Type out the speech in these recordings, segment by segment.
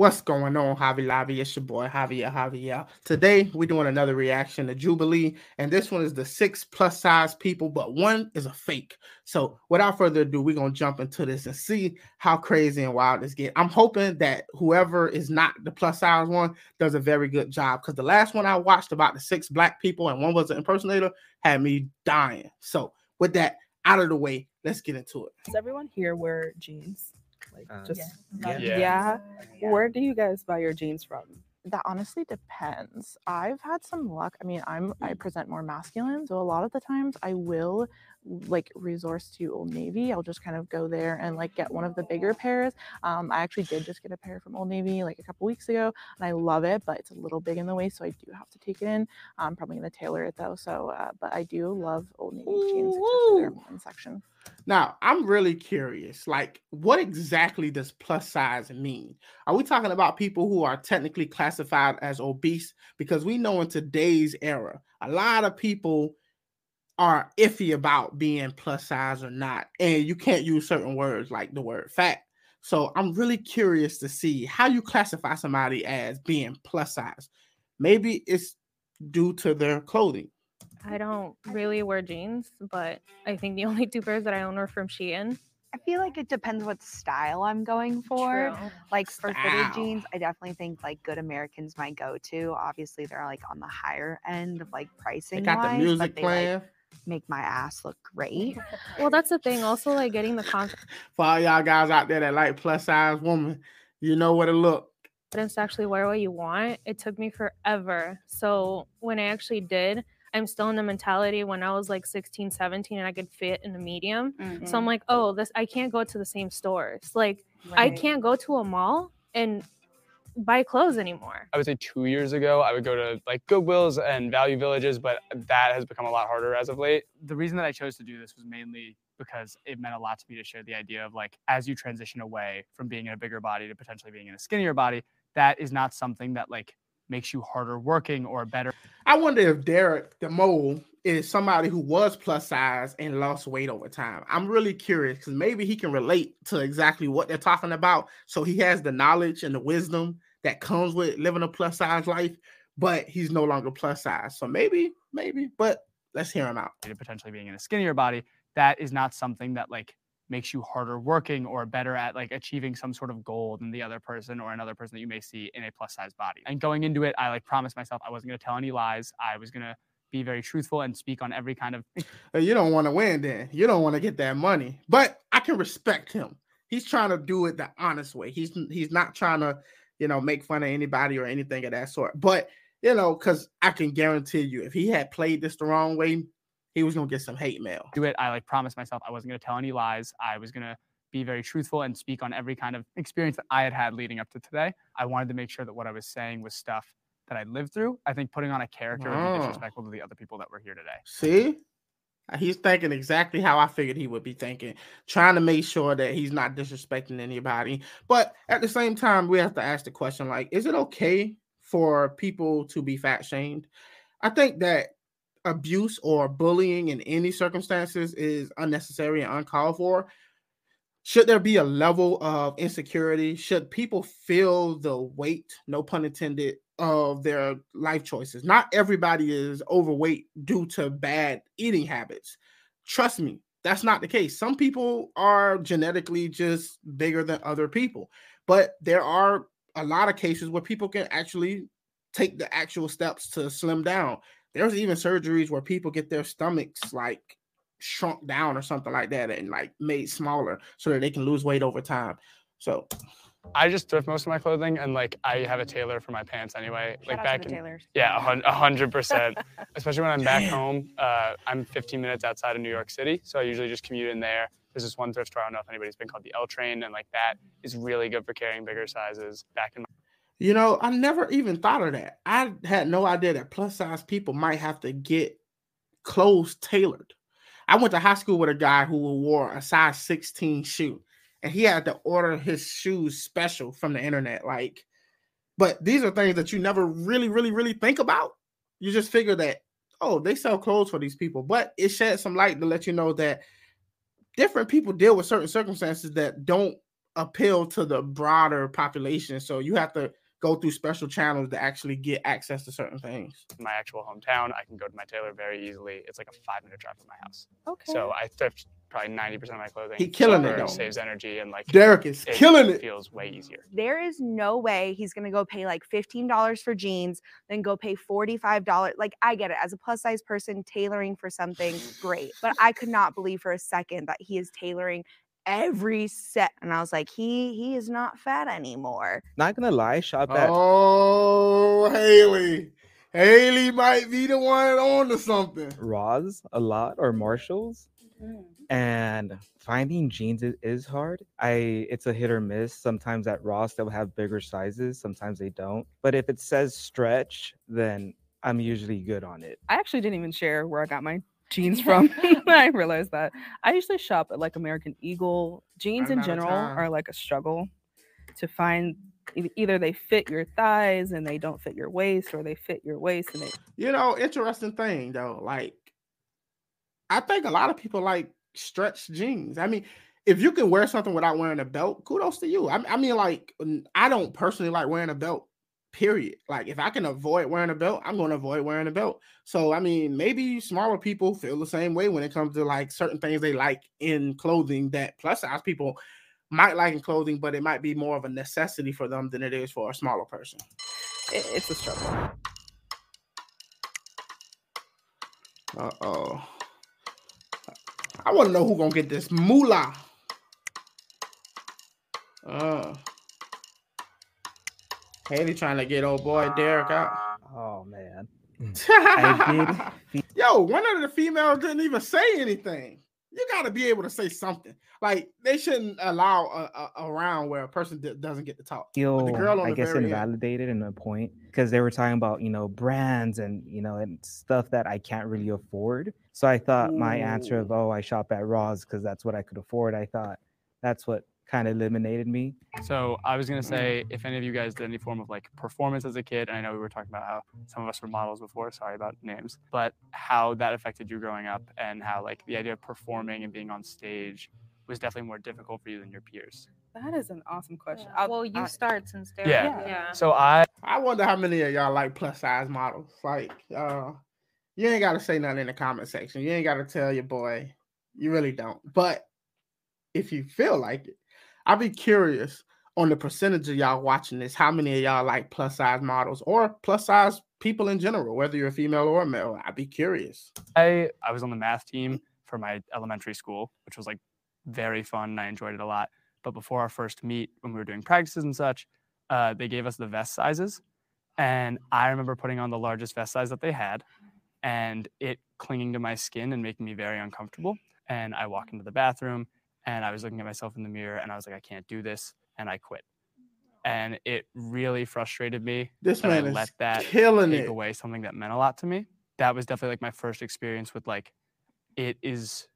What's going on, Javi Lobby? It's your boy Javier Javier. Today we're doing another reaction to Jubilee, and this one is the six plus size people, but one is a fake. So without further ado, we're gonna jump into this and see how crazy and wild this get. I'm hoping that whoever is not the plus size one does a very good job because the last one I watched about the six black people and one was an impersonator had me dying. So with that out of the way, let's get into it. Does everyone here wear jeans? Like Uh, just yeah. yeah. Yeah. Where do you guys buy your jeans from? that honestly depends. I've had some luck. I mean, I'm I present more masculine, so a lot of the times I will like resource to Old Navy. I'll just kind of go there and like get one of the bigger pairs. Um, I actually did just get a pair from Old Navy like a couple weeks ago, and I love it, but it's a little big in the waist, so I do have to take it in. I'm probably gonna tailor it though. So, uh, but I do love Old Navy jeans, especially their Ooh. men's section. Now, I'm really curious. Like, what exactly does plus size mean? Are we talking about people who are technically classified as obese? Because we know in today's era, a lot of people are iffy about being plus size or not. And you can't use certain words like the word fat. So I'm really curious to see how you classify somebody as being plus size. Maybe it's due to their clothing. I don't really wear jeans, but I think the only two pairs that I own are from Shein. I feel like it depends what style I'm going for. True. Like for Style. fitted jeans, I definitely think like Good Americans my go-to. Obviously, they're like on the higher end of like They pricing got the music playing. like make my ass look great. Well, that's the thing. Also, like getting the confidence For all y'all guys out there that like plus size woman, you know what it look. to actually wear what you want, it took me forever. So when I actually did, I'm still in the mentality when I was like 16, 17 and I could fit in a medium. So I'm mm-hmm. like, oh, this I can't go to the same stores. Like I can't go to a mall and buy clothes anymore. I would say two years ago, I would go to like Goodwills and Value Villages, but that has become a lot harder as of late. The reason that I chose to do this was mainly because it meant a lot to me to share the idea of like, as you transition away from being in a bigger body to potentially being in a skinnier body, that is not something that like makes you harder working or better. I wonder if Derek the mole is somebody who was plus size and lost weight over time. I'm really curious because maybe he can relate to exactly what they're talking about. So he has the knowledge and the wisdom that comes with living a plus size life, but he's no longer plus size. So maybe, maybe, but let's hear him out. potentially being in a skinnier body, that is not something that like makes you harder working or better at like achieving some sort of goal than the other person or another person that you may see in a plus size body. And going into it, I like promised myself I wasn't going to tell any lies. I was going to be very truthful and speak on every kind of You don't want to win then. You don't want to get that money. But I can respect him. He's trying to do it the honest way. He's he's not trying to, you know, make fun of anybody or anything of that sort. But you know, because I can guarantee you, if he had played this the wrong way, he was gonna get some hate mail. do it. I like promised myself I wasn't going to tell any lies. I was going to be very truthful and speak on every kind of experience that I had had leading up to today. I wanted to make sure that what I was saying was stuff that I lived through. I think putting on a character would Oh. be mm. disrespectful to the other people that were here today. See? He's thinking exactly how I figured he would be thinking, trying to make sure that he's not disrespecting anybody. But at the same time, we have to ask the question like, is it okay for people to be fat shamed? I think that abuse or bullying in any circumstances is unnecessary and uncalled for. Should there be a level of insecurity? Should people feel the weight, no pun intended, of their life choices? Not everybody is overweight due to bad eating habits. Trust me, that's not the case. Some people are genetically just bigger than other people, but there are a lot of cases where people can actually take the actual steps to slim down. There's even surgeries where people get their stomachs like shrunk down or something like that and like made smaller so that they can lose weight over time. So I just thrift most of my clothing and like I have a tailor for my pants anyway. like Shout out back to the in tailors. Yeah, a hundred percent. Especially when I'm back home. Uh, I'm 15 minutes outside of New York City, so I usually just commute in there. There's this one thrift store I don't know if anybody's been called the L Train, and like that is really good for carrying bigger sizes. Back in my You know, I never even thought of that. I had no idea that plus size people might have to get clothes tailored. I went to high school with a guy who wore a size 16 shoe, and he had to order his shoes special from the internet. Like, but these are things that you never really, really, really think about. You just figure that, oh, they sell clothes for these people. But it shed some light to let you know that different people deal with certain circumstances that don't appeal to the broader population. So you have to go through special channels to actually get access to certain things. My actual hometown, I can go to my tailor very easily. It's like a five minute drive from my house. Okay. So I thrift probably 90% of my clothing. He killing it, though. Saves energy and like Derek is it killing it. feels way easier. There is no way he's gonna go pay like $15 for jeans, then go pay $45. Like I get it. As a plus size person, tailoring for something, great. But I could not believe for a second that he is tailoring every set. And I was like, he he is not fat anymore. Not gonna lie, shop at Oh, Haley. Haley might be the one on to something. Ross a lot or Marshalls, Mm. and finding jeans is, is hard. I it's a hit or miss. Sometimes at Ross they'll have bigger sizes, sometimes they don't. But if it says stretch, then I'm usually good on it. I actually didn't even share where I got my jeans from. I realized that. I usually shop at like American Eagle. Jeans Run in general are like a struggle to find. Either they fit your thighs and they don't fit your waist, or they fit your waist and they You know, interesting thing though. Like, I think a lot of people like stretch jeans. I mean, if you can wear something without wearing a belt, kudos to you. I, I mean, like, I don't personally like wearing a belt. Period. Like, if I can avoid wearing a belt, I'm going to avoid wearing a belt. So, I mean, maybe smaller people feel the same way when it comes to like certain things they like in clothing that plus size people might like in clothing, but it might be more of a necessity for them than it is for a smaller person. it, it's a struggle. Uh oh. I want to know who gonna get this moolah. Uh. Haley trying to get old boy Derek out. Oh man. Yo, one of the females didn't even say anything. You got to be able to say something. Like they shouldn't allow a, a, a round where a person d- doesn't get to talk. feel girl on I the guess very end. invalidated in a point because they were talking about you know brands and you know and stuff that I can't really afford. So I thought my answer of oh I shop at Ross because that's what I could afford. I thought that's what kind of eliminated me. So I was gonna say, if any of you guys did any form of like performance as a kid, and I know we were talking about how some of us were models before. Sorry about names, but how that affected you growing up, and how like the idea of performing and being on stage was definitely more difficult for you than your peers. That is an awesome question. I'll- well, you I- start since Derek. Yeah. yeah. So I I wonder how many of y'all like plus size models. Like, uh, you ain't got to say nothing in the comment section. You ain't got to tell your boy. You really don't. But if you feel like it, I'd be curious on the percentage of y'all watching this. How many of y'all like plus size models or plus size people in general, whether you're a female or male? I'd be curious. I I was on the math team for my elementary school, which was like very fun and I enjoyed it a lot. But before our first meet, when we were doing practices and such, uh, they gave us the vest sizes, and I remember putting on the largest vest size that they had, and it clinging to my skin and making me very uncomfortable. And I walk into the bathroom, and I was looking at myself in the mirror, and I was like, I can't do this, and I quit. And it really frustrated me This that I man is let that killing take it. away something that meant a lot to me. That was definitely like my first experience with like it is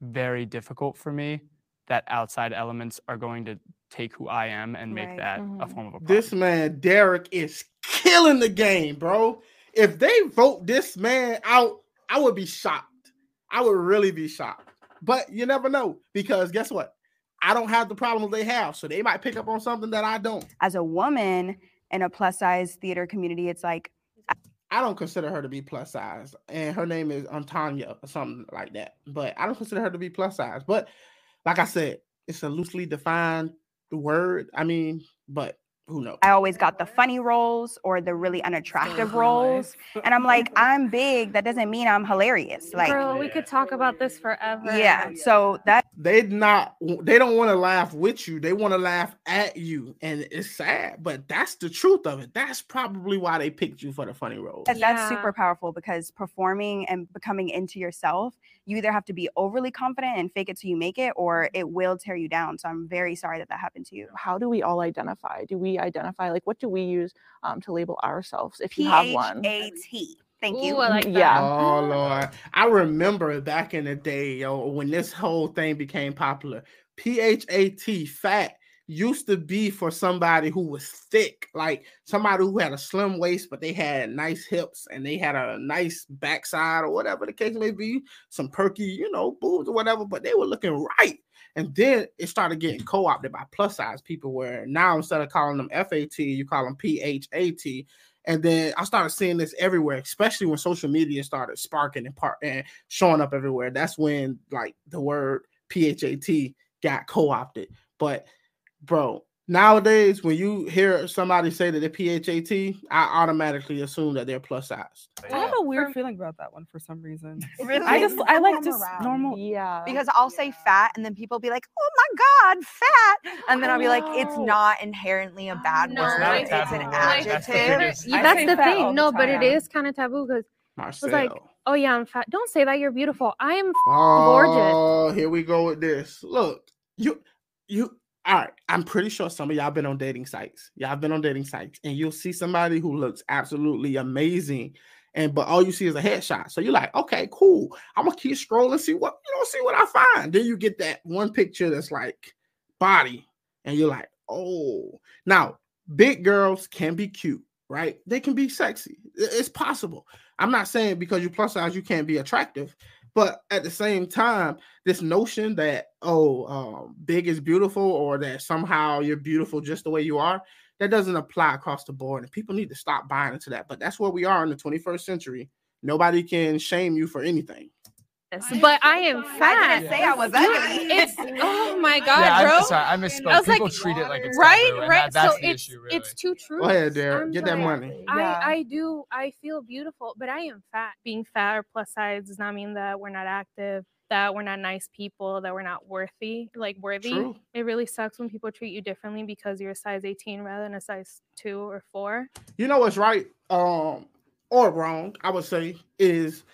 very difficult for me that outside elements are going to take who I am and make Right. that a Mhm. form of a problem. This man Derek is killing the game, bro. If they vote this man out, I would be shocked. I would really be shocked. But you never know because guess what? I don't have the problems they have, so they might pick up on something that I don't. as a woman in a plus size theater community, it's like I don't consider her to be plus size, and her name is Antanya or something like that. But I don't consider her to be plus size. But like I said, it's a loosely defined word. I mean, but who knows? I always got the funny roles or the really unattractive uh-huh. roles. And I'm like, I'm big. That doesn't mean I'm hilarious. Like, Girl, we could talk about this forever. yeah. So that they not they don't want to laugh with you they want to laugh at you and it's sad but that's the truth of it that's probably why they picked you for the funny role And that's Yeah. super powerful because performing and becoming into yourself, you either have to be overly confident and fake it till you make it, or it will tear you down. So I'm very sorry that that happened to you. How do we all identify? Do we identify like what do we use um, to label ourselves if P you have H one? A T. Thank Ooh, you. I like that. Yeah. oh lord i remember back in the day yo when this whole thing became popular p-h-a-t fat used to be for somebody who was thick like somebody who had a slim waist but they had nice hips and they had a nice backside or whatever the case may be some perky you know boobs or whatever but they were looking right And then it started getting co-opted by plus size people where now instead of calling them FAT, you call them PHAT. And then I started seeing this everywhere, especially when social media started sparking and part and showing up everywhere. That's when like the word PHAT got co-opted. But bro, nowadays when you hear somebody say that they're PHAT, I automatically assume that they're plus size. I have a weird feeling about that one for some reason. Really? I just I like I'm just around. normal. Yeah. because I'll say fat and then people be like, "Oh my god, fat," and then I I'll be like, "It's not inherently a bad No, word. it's It's, an taboo. Like, that's the adjective." Yeah, that's the fat all thing. the No, but it is kind of taboo because Marcel. like, oh yeah, I'm fat. Don't say that. You're beautiful. I am. Gorgeous. Oh, here we go with this. Look, you, you. All right, I'm pretty sure some of y'all been on dating sites. Y'all been on dating sites, and you'll see somebody who looks absolutely amazing, and but all you see is a headshot. So you're like, okay, cool. I'm gonna keep scrolling, see what you know, see what I find. Then you get that one picture that's like body, and you're like, oh. Now, big girls can be cute, right? They can be sexy. It's possible. I'm not saying because you plus size you can't be attractive, but at the same time, this notion that oh, um, big is beautiful or that somehow you're beautiful just the way you are, that doesn't apply across the board, and people need to stop buying into that. But that's where we are in the 21st century. Nobody can shame you for anything. But I am I fat. didn't say I was You- ugly. It's oh my god, yeah, bro. I'm sorry, I misspoke. I was People like, treat it like it's right, taboo, right. That, that's so the it's issue, really. it's too true. Go ahead, Derek. I'm Get that sorry. money. Yeah. I, I do I feel beautiful, but I am fat. Being fat or plus size does not mean that we're not active, that we're not nice people, that we're not worthy, like worthy. True. It really sucks when people treat you differently because you're a size 18 rather than a size two or four. you know what's right um or wrong i would say is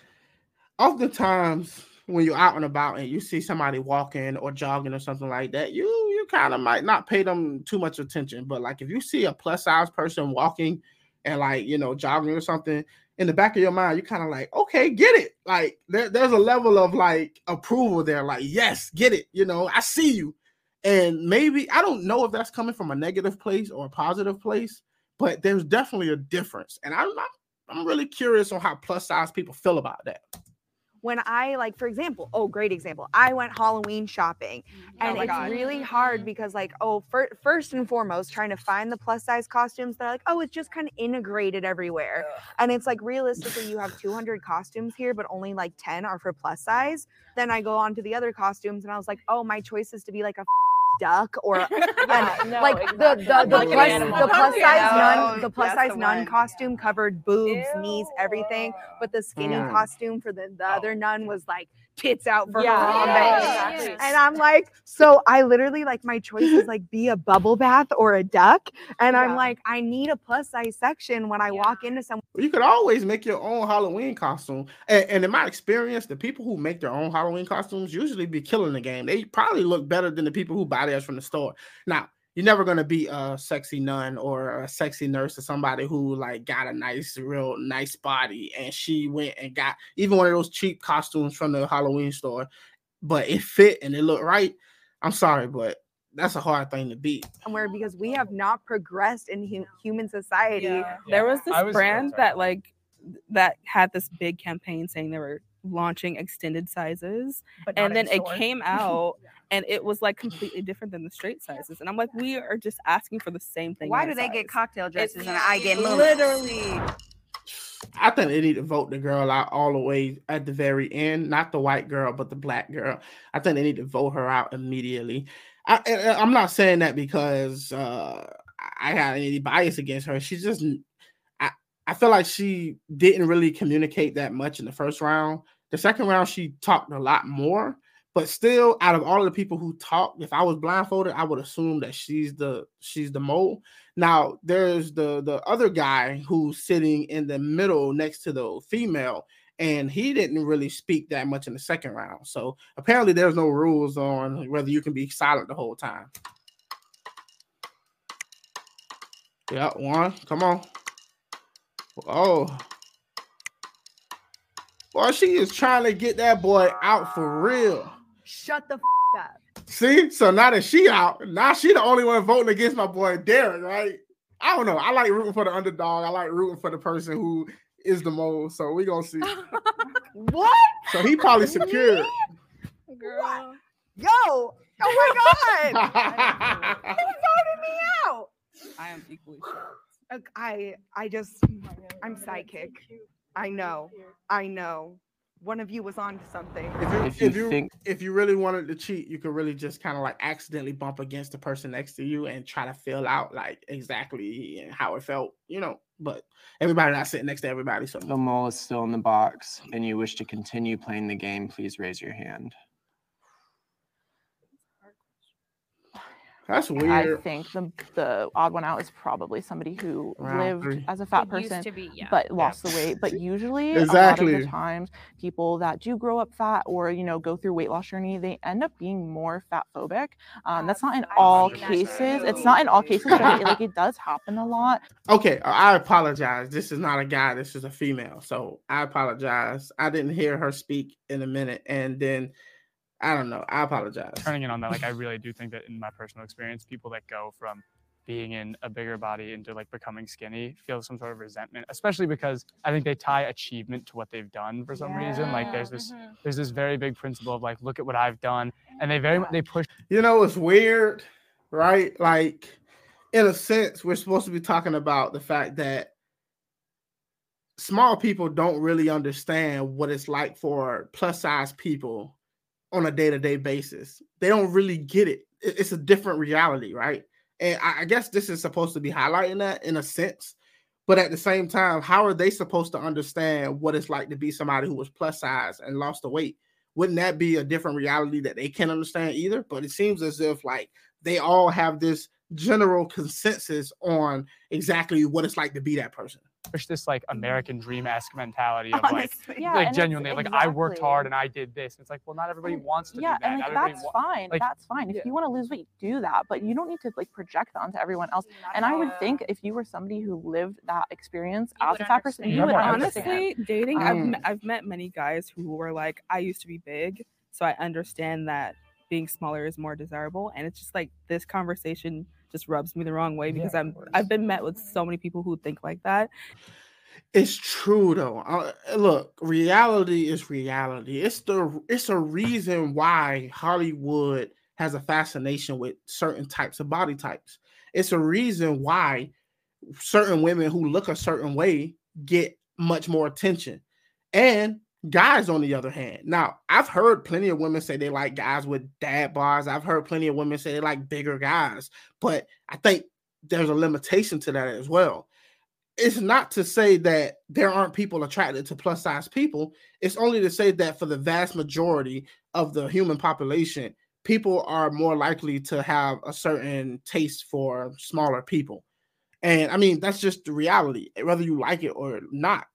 oftentimes when you're out and about and you see somebody walking or jogging or something like that you you kind of might not pay them too much attention but like if you see a plus size person walking and like you know jogging or something in the back of your mind you're kind of like okay get it like there, there's a level of like approval there like yes get it you know i see you and maybe i don't know if that's coming from a negative place or a positive place but there's definitely a difference. And I'm not, I'm really curious on how plus size people feel about that. When I like, for example, oh, great example. I went Halloween shopping, mm-hmm. and oh my it's God. really hard mm-hmm. because, like, oh, fir- first and foremost, trying to find the plus size costumes. They're like, oh, it's just kind of integrated everywhere, and it's like realistically, you have 200 costumes here, but only like 10 are for plus size. Then I go on to the other costumes, and I was like, oh, my choice is to be like a duck or Yeah, no, like the the, the, exactly. plus, animal. the plus size No, nun the plus that's size the nun one. costume covered boobs knees everything but the skinny Mm. costume for the, the other nun was like tits out for Yeah, her yeah, Harambe. exactly. and i'm like so i literally like my choice is like be a bubble bath or a duck and i'm like i need a plus size section when i walk into some You could always make your own Halloween costume. And, and in my experience, the people who make their own Halloween costumes usually be killing the game. They probably look better than the people who buy theirs from the store. Now, you're never gonna be a sexy nun or a sexy nurse or somebody who like got a nice, real nice body, and she went and got even one of those cheap costumes from the Halloween store, but it fit and it looked right. I'm sorry, but that's a hard thing to beat. somewhere because we have not progressed in hu- human society There was this was- brand sorry. that like that had this big campaign saying they were launching extended sizes and then it came out and it was like completely different than the straight sizes and i'm like we are just asking for the same thing Why in do they get size. cocktail It's dresses and I get moon? literally I think they need to vote the girl out all the way at the very end, not the white girl, but the black girl. I think they need to vote her out immediately. I, I- I'm not saying that because uh, I had any bias against her. She's just, I, I feel like she didn't really communicate that much in the first round. The second round, she talked a lot more. But still, out of all of the people who talked, if I was blindfolded, I would assume that she's the she's the mole. Now there's the the other guy who's sitting in the middle next to the female, and he didn't really speak that much in the second round. So apparently, there's no rules on whether you can be silent the whole time. Yeah, one. Come on. Oh. Boy, she is trying to get that boy out for real. Shut the f- up See, so now that she out, now she the only one voting against my boy Derek, right? I don't know. I like rooting for the underdog. I like rooting for the person who is the most. So we gonna see. what So he probably secured. Girl. yo Oh my god! Who voted me out? I am equally shocked. I I just I'm psychic. I know. I know. One of you was on to something. If you, If you if you think- if you really wanted to cheat, you could really just kind of like accidentally bump against the person next to you and try to fill out like exactly how it felt, you know. But everybody not sitting next to everybody, so The mole is still in the box and you wish to continue playing the game, please raise your hand. That's weird. I think the the odd one out is probably somebody who Round lived three. as a fat It used person to be, yeah. but lost the weight. But usually, a lot of Exactly. the times, people that do grow up fat or you know go through weight loss journey, they end up being more fat phobic. Um, that's not in I've all seen that cases. It's not in all cases, but it, like it does happen a lot. Okay, uh, I apologize. This is not a guy. This is a female. So I apologize. I didn't hear her speak in a minute, and then I don't know. I apologize. turning in on that, like I really do think that in my personal experience, people that go from being in a bigger body into like becoming skinny feel some sort of resentment, especially because I think they tie achievement to what they've done for some reason. Like there's this Mhm. there's this very big principle of like look at what I've done, and they very mu- they push You know, it's weird, right? Like, in a sense, we're supposed to be talking about the fact that small people don't really understand what it's like for plus size people on a day to day basis. They don't really get it. It- It's a different reality, right? And I guess this is supposed to be highlighting that in a sense. But at the same time, how are they supposed to understand what it's like to be somebody who was plus size and lost the weight? Wouldn't that be a different reality that they can't understand either? But it seems as if like they all have this general consensus on exactly what it's like to be that person. Push this like American dream esque mentality of like Yeah, like and it's- genuinely like I worked hard and I did this. And It's like well not everybody And- wants to yeah, do that. and like that's wa- fine. like, that's fine. If yeah. you want to lose weight, do that. But you don't need to like project that onto everyone else. And I would think if you were somebody who lived that experience You as a fat person, you You would understand. Honestly, dating, I've, Um, I've met many guys who were like, I used to be big, so I understand that being smaller is more desirable. And it's just like this conversation just rubs me the wrong way because of I'm course. I've been met with so many people who think like that. It's true though. Uh, look, reality is reality. It's the it's a reason why Hollywood has a fascination with certain types of body types. It's a reason why certain women who look a certain way get much more attention. And guys on the other hand. Now, I've heard plenty of women say they like guys with dad bods. I've heard plenty of women say they like bigger guys, but I think there's a limitation to that as well it's not to say that there aren't people attracted to plus size people. It's only to say that for the vast majority of the human population, people are more likely to have a certain taste for smaller people. And I mean, that's just the reality. Whether you like it or not,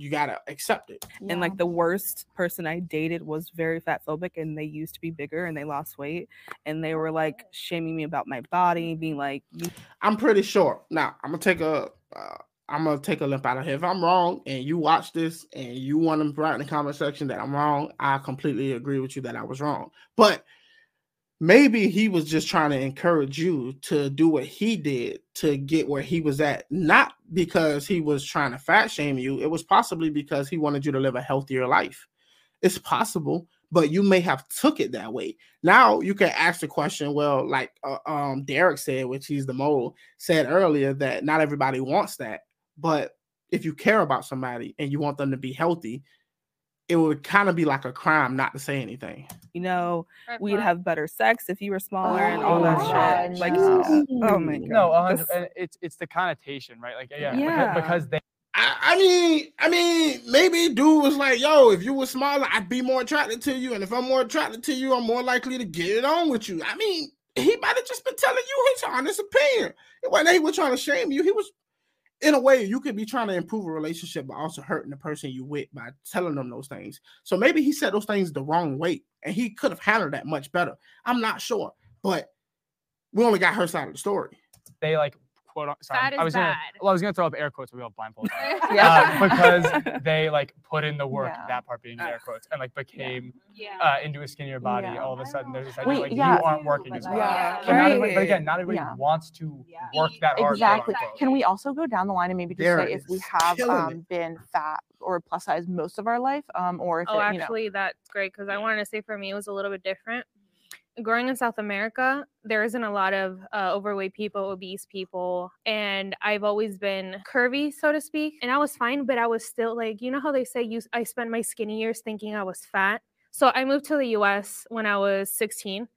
you got to accept it. And like the worst person I dated was very fat phobic and they used to be bigger and they lost weight and they were like shaming me about my body, being like, you I'm pretty sure. Now, I'm gonna take a uh, I'm gonna take a limp out of here. If I'm wrong and you watch this and you want to write in the comment section that I'm wrong, I completely agree with you that I was wrong. But maybe he was just trying to encourage you to do what he did to get where he was at, not because he was trying to fat shame you. It was possibly because he wanted you to live a healthier life. It's possible, but you may have took it that way. Now you can ask the question, well, like uh, um Derek said, which he's the mole, said earlier that not everybody wants that. But if you care about somebody and you want them to be healthy, it would kind of be like a crime not to say anything. you know, Red we'd flag. have better sex if you were smaller and Oh all that God, shit. Like, no. oh, oh my god, no, a This- and it's it's the connotation, right? Like yeah, Yeah. Because, because they I, I mean, I mean, maybe dude was like, "Yo, if you were smaller, I'd be more attracted to you, and if I'm more attracted to you, I'm more likely to get it on with you." I mean, he might have just been telling you his honest opinion. It wasn't that he was trying to shame you. He was, in a way, you could be trying to improve a relationship, but also hurting the person you with by telling them those things. So maybe he said those things the wrong way, and he could have handled that much better. I'm not sure, but we only got her side of the story. they like quote un- sorry, Fat I is was gonna well, I was gonna throw up air quotes, but we all blindfolded. Yeah. uh, because they like put in the work, Yeah. that part being air quotes, and like became Yeah. uh, into a skinnier body. Yeah. All of a sudden, there's this idea Wait, like yeah. you aren't working as well. hard. Yeah. But, not but again, not everybody Yeah. wants to Yeah. work that hard. Exactly. Can we also go down the line and maybe just Derek say if we have um, been fat or plus size most of our life, um, or if Oh, it, you know, actually, that's great because I wanted to say for me it was a little bit different. Growing in South America, there isn't a lot of uh, overweight people, obese people, and I've always been curvy, so to speak. And I was fine, but I was still like, you know how they say you I spent my skinny years thinking I was fat. So I moved to the US when I was 16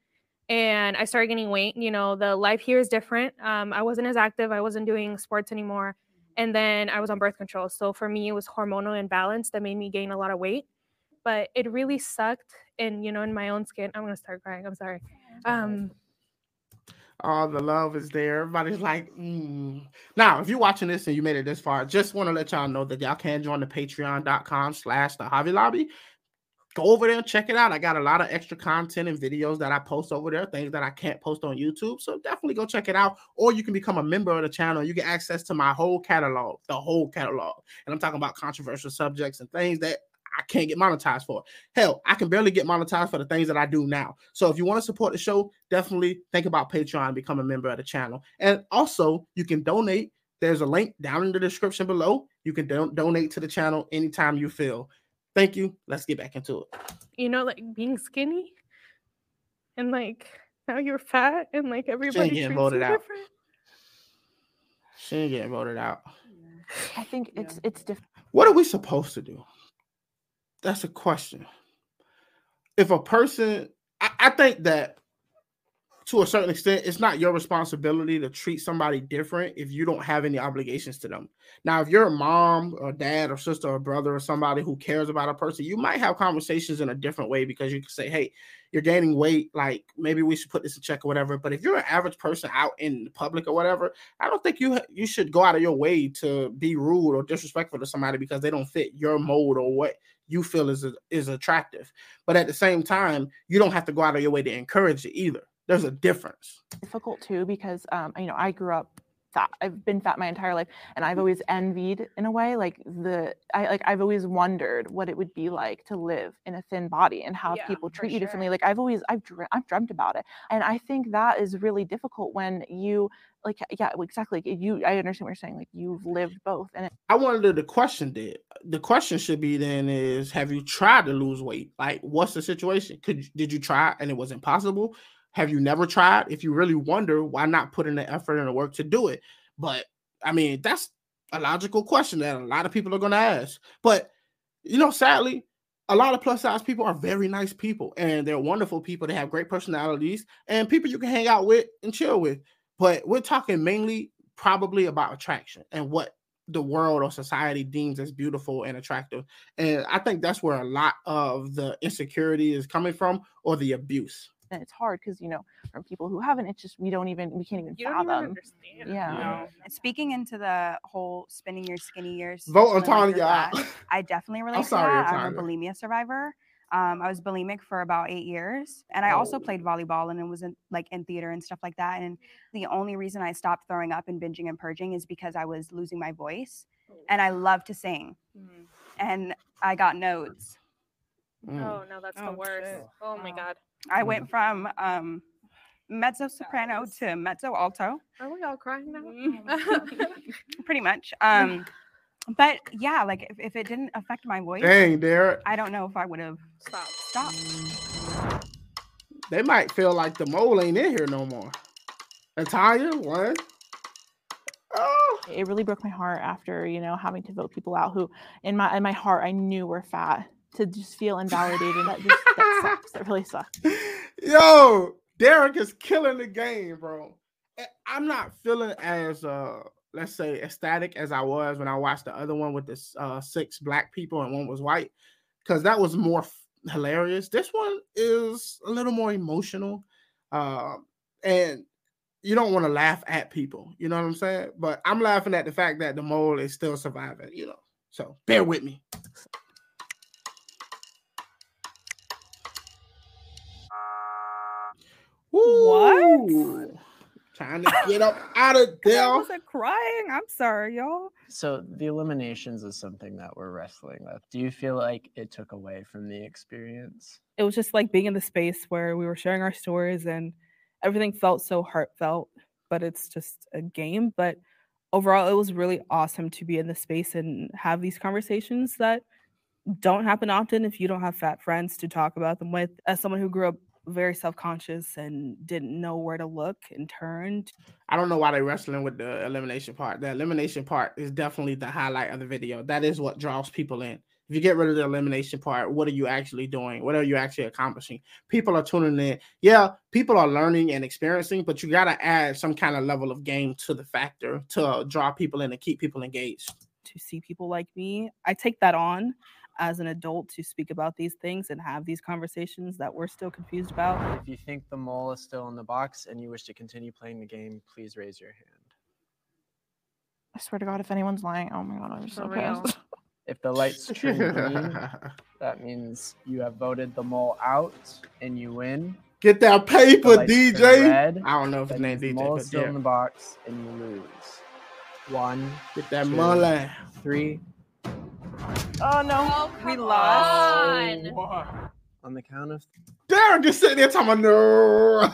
and I started gaining weight. You know, the life here is different. Um, I wasn't as active, I wasn't doing sports anymore. And then I was on birth control. So for me, it was hormonal imbalance that made me gain a lot of weight. But it really sucked. And, you know, in my own skin, I'm going to start crying. I'm sorry. Um, all the love is there. Everybody's like, mm. now if you're watching this and you made it this far, just want to let y'all know that y'all can join the patreon.com slash the Javi Lobby go over there and check it out. I got a lot of extra content and videos that I post over there, things that I can't post on YouTube. So definitely go check it out. Or you can become a member of the channel. You get access to my whole catalog, the whole catalog. And I'm talking about controversial subjects and things that I can't get monetized for. Hell, I can barely get monetized for the things that I do now. So if you want to support the show, definitely think about Patreon and become a member of the channel. And also, you can donate. There's a link down in the description below. You can don- donate to the channel anytime you feel. Thank you. Let's get back into it. You know, like being skinny and like now you're fat and like everybody she getting voted out. Different. She ain't getting voted out. I think it's it's different. What are we supposed to do? That's a question. If a person, I, I think that to a certain extent, it's not your responsibility to treat somebody different if you don't have any obligations to them. Now, if you're a mom or dad or sister or brother or somebody who cares about a person, you might have conversations in a different way because you can say, Hey, you're gaining weight. Like maybe we should put this in check or whatever. But if you're an average person out in the public or whatever, I don't think you you should go out of your way to be rude or disrespectful to somebody because they don't fit your mold or what you feel is is attractive. But at the same time, you don't have to go out of your way to encourage it either there's a difference. Difficult too because um, you know I grew up fat. I've been fat my entire life, and I've mm-hmm. always envied in a way like the I like I've always wondered what it would be like to live in a thin body and how yeah, people treat you sure. differently. Like I've always I've dre- I've dreamt about it, and I think that is really difficult when you like yeah exactly you I understand what you're saying like you've lived both and it- I wanted the question did the question should be then is have you tried to lose weight like what's the situation could did you try and it was impossible have you never tried? If you really wonder, why not put in the effort and the work to do it? But I mean, that's a logical question that a lot of people are going to ask. But you know, sadly, a lot of plus size people are very nice people and they're wonderful people. They have great personalities and people you can hang out with and chill with. But we're talking mainly probably about attraction and what the world or society deems as beautiful and attractive. And I think that's where a lot of the insecurity is coming from or the abuse and it's hard because you know from people who haven't it's just we don't even we can't even you fathom even yeah no. speaking into the whole spending your skinny years vote on Tanya I definitely relate I'm to sorry, that I'm a bulimia survivor um, I was bulimic for about eight years, and I oh. also played volleyball and it was in like in theater and stuff like that. And the only reason I stopped throwing up and binging and purging is because I was losing my voice, and I love to sing, mm. and I got nodes. Mm. Oh no, that's oh, the worst. Shit. Oh my god. I went from um, mezzo soprano to mezzo alto. Are we all crying now? Mm-hmm. Pretty much. Um, but yeah, like if, if, it didn't affect my voice, dang, Derek, I don't know if I would have stopped. Stopped. They might feel like the mole ain't in here no more. Natalia, what? Oh. It really broke my heart after you know having to vote people out who, in my in my heart, I knew were fat to just feel invalidated. that just that sucks. That really sucks. Yo, Derek is killing the game, bro. I'm not feeling as uh let's say ecstatic as I was when I watched the other one with the uh, six black people and one was white, because that was more f- hilarious. This one is a little more emotional, uh, and you don't want to laugh at people. You know what I'm saying? But I'm laughing at the fact that the mole is still surviving. You know, so bear with me. What? Trying to get up out of there. I wasn't crying. I'm sorry, y'all. So the eliminations is something that we're wrestling with. Do you feel like it took away from the experience? It was just like being in the space where we were sharing our stories and everything felt so heartfelt, but it's just a game. But overall, it was really awesome to be in the space and have these conversations that don't happen often if you don't have fat friends to talk about them with. As someone who grew up very self-conscious and didn't know where to look and turned. I don't know why they're wrestling with the elimination part. The elimination part is definitely the highlight of the video. That is what draws people in. If you get rid of the elimination part, what are you actually doing? What are you actually accomplishing? People are tuning in. Yeah, people are learning and experiencing, but you got to add some kind of level of game to the factor to draw people in and keep people engaged. To see people like me, I take that on as an adult to speak about these things and have these conversations that we're still confused about. If you think the mole is still in the box and you wish to continue playing the game, please raise your hand. I swear to God, if anyone's lying, oh my God, I'm so pissed. If the lights turn green, that means you have voted the mole out and you win. Get that paper, DJ. Red, I don't know if his name DJ. Mole still yeah. in the box and you lose. One. Get that two, mole. Three. Oh no, oh, we lost. On. Oh, on the count of. Derek just sitting there talking about no.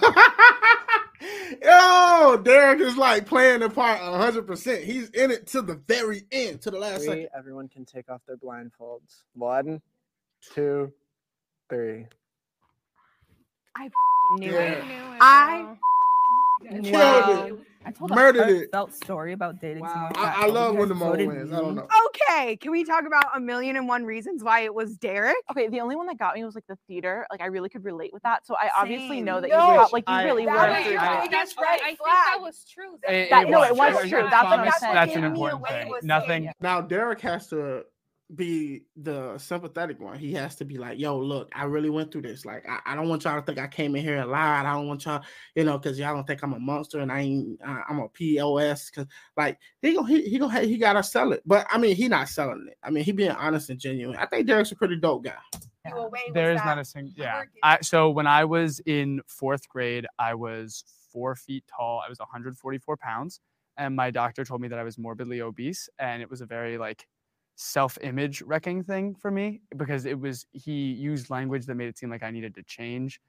Yo, Derek is like playing the part 100%. He's in it to the very end, to the last three, second. Everyone can take off their blindfolds. One, two, three. I knew it. I Killed it. I told Murdered a felt story about dating wow. I, I love when the mole wins. I don't know. Okay, can we talk about a million and one reasons why it was Derek? Okay, the only one that got me was like the theater. Like I really could relate with that. So I Same. obviously know that no, you like you really were through that. That's right. I think that was true. It, that, it no, was. it was true. That's what I'm saying. That's an important thing. Nothing. Now Derek has to be the sympathetic one. He has to be like, yo, look, I really went through this. Like, I, I don't want y'all to think I came in here and lied. I don't want y'all, you know, because y'all don't think I'm a monster and I ain't, uh, I'm a POS. Because, like, he gonna, he, he gonna, he gotta sell it. But I mean, he not selling it. I mean, he being honest and genuine. I think Derek's a pretty dope guy. There is not a single, yeah. I, so when I was in fourth grade, I was four feet tall. I was 144 pounds. And my doctor told me that I was morbidly obese. And it was a very, like, self-image wrecking thing for me because it was he used language that made it seem like I needed to change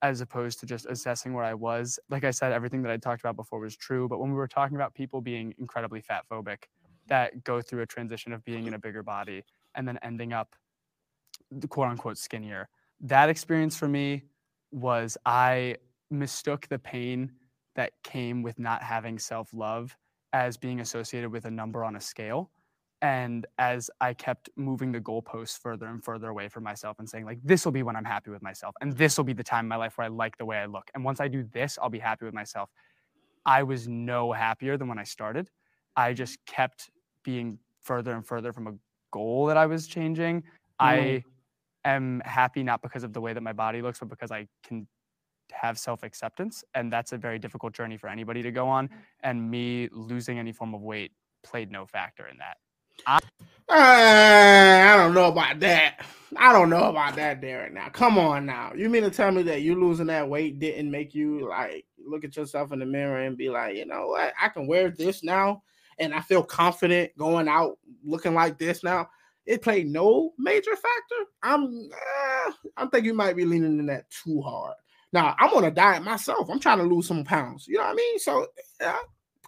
as opposed to just assessing where I was. Like I said, everything that I talked about before was true, but when we were talking about people being incredibly fat phobic that go through a transition of being in a bigger body and then ending up quote unquote skinnier, that experience for me was I mistook the pain that came with not having self-love as being associated with a number on a scale and as I kept moving the goalposts further and further away from myself and saying, like, this will be when I'm happy with myself. And this will be the time in my life where I like the way I look. And once I do this, I'll be happy with myself. I was no happier than when I started. I just kept being further and further from a goal that I was changing. Mm. I am happy not because of the way that my body looks, but because I can have self acceptance. And that's a very difficult journey for anybody to go on. And me losing any form of weight played no factor in that. I, I don't know about that. I don't know about that, Derek. Now, come on, now. You mean to tell me that you losing that weight didn't make you like look at yourself in the mirror and be like, you know what? I can wear this now, and I feel confident going out looking like this now. It played no major factor. I'm, uh, I'm thinking you might be leaning in that too hard. Now, I'm on a diet myself. I'm trying to lose some pounds. You know what I mean? So, yeah,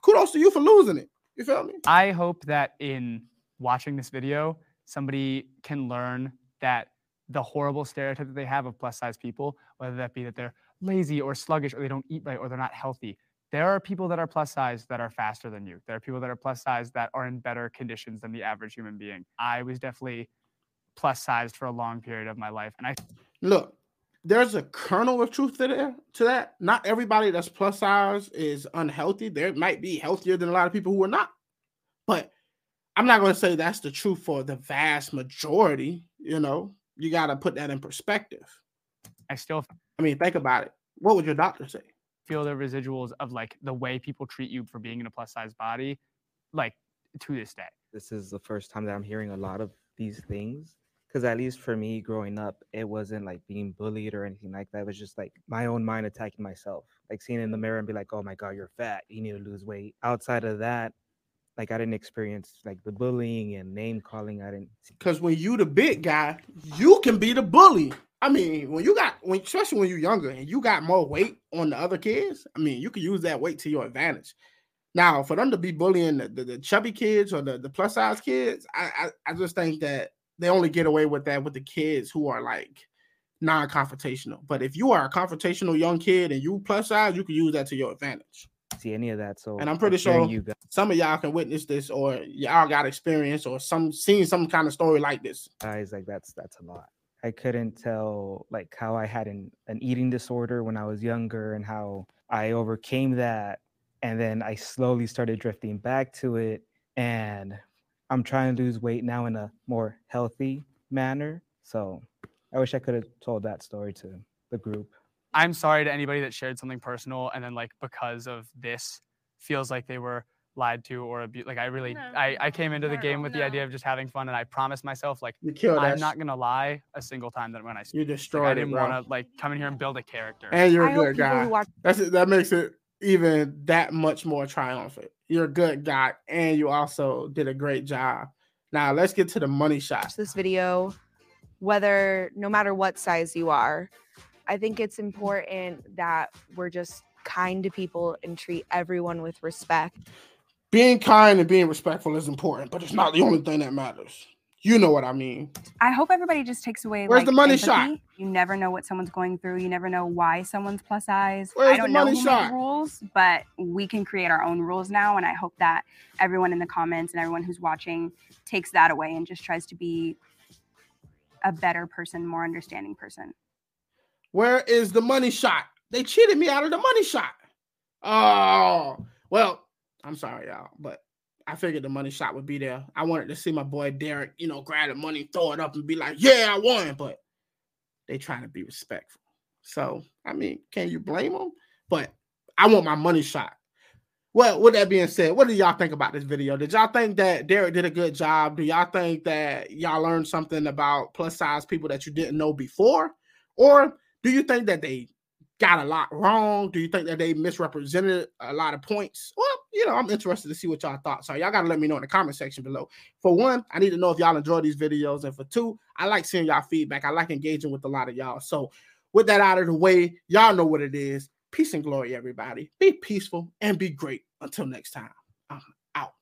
kudos to you for losing it. You feel me? I hope that in watching this video, somebody can learn that the horrible stereotype that they have of plus size people, whether that be that they're lazy or sluggish or they don't eat right or they're not healthy. There are people that are plus size that are faster than you. There are people that are plus size that are in better conditions than the average human being. I was definitely plus sized for a long period of my life. And I look, there's a kernel of truth to there to that. Not everybody that's plus size is unhealthy. There might be healthier than a lot of people who are not. But I'm not going to say that's the truth for the vast majority. You know, you got to put that in perspective. I still, I mean, think about it. What would your doctor say? Feel the residuals of like the way people treat you for being in a plus size body, like to this day. This is the first time that I'm hearing a lot of these things. Because at least for me growing up, it wasn't like being bullied or anything like that. It was just like my own mind attacking myself, like seeing in the mirror and be like, oh my God, you're fat. You need to lose weight. Outside of that, like I didn't experience like the bullying and name calling. I didn't because when you the big guy, you can be the bully. I mean, when you got when especially when you're younger and you got more weight on the other kids, I mean, you can use that weight to your advantage. Now, for them to be bullying the, the, the chubby kids or the, the plus size kids, I, I I just think that they only get away with that with the kids who are like non-confrontational. But if you are a confrontational young kid and you plus size, you can use that to your advantage. See any of that? So, and I'm pretty sure you some of y'all can witness this, or y'all got experience, or some seen some kind of story like this. Guys, like that's that's a lot. I couldn't tell like how I had an, an eating disorder when I was younger and how I overcame that. And then I slowly started drifting back to it. And I'm trying to lose weight now in a more healthy manner. So I wish I could have told that story to the group. I'm sorry to anybody that shared something personal and then like because of this feels like they were lied to or abused. Like I really, no, I, I came into the game with no. the idea of just having fun, and I promised myself like I'm not gonna lie a single time that when I speak. You destroyed like, I didn't want to like come in here and build a character. And you're a I good guy. Watch- That's it, that makes it even that much more triumphant. You're a good guy, and you also did a great job. Now let's get to the money shot. This video, whether no matter what size you are, I think it's important that we're just kind to people and treat everyone with respect being kind and being respectful is important, but it's not the only thing that matters. You know what I mean. I hope everybody just takes away. Where's like, the money empathy. shot? You never know what someone's going through. You never know why someone's plus size. Where's I don't know who shot? rules, but we can create our own rules now, and I hope that everyone in the comments and everyone who's watching takes that away and just tries to be a better person, more understanding person. Where is the money shot? They cheated me out of the money shot. Oh well, I'm sorry, y'all, but I figured the money shot would be there. I wanted to see my boy Derek, you know, grab the money, throw it up, and be like, "Yeah, I won." But they trying to be respectful. So I mean, can you blame them? But I want my money shot. Well, with that being said, what do y'all think about this video? Did y'all think that Derek did a good job? Do y'all think that y'all learned something about plus size people that you didn't know before? Or do you think that they got a lot wrong? Do you think that they misrepresented a lot of points? Well, you know, I'm interested to see what y'all thought. So Y'all got to let me know in the comment section below. For one, I need to know if y'all enjoy these videos. And for two, I like seeing y'all feedback. I like engaging with a lot of y'all. So, with that out of the way, y'all know what it is. Peace and glory, everybody. Be peaceful and be great. Until next time, I'm out.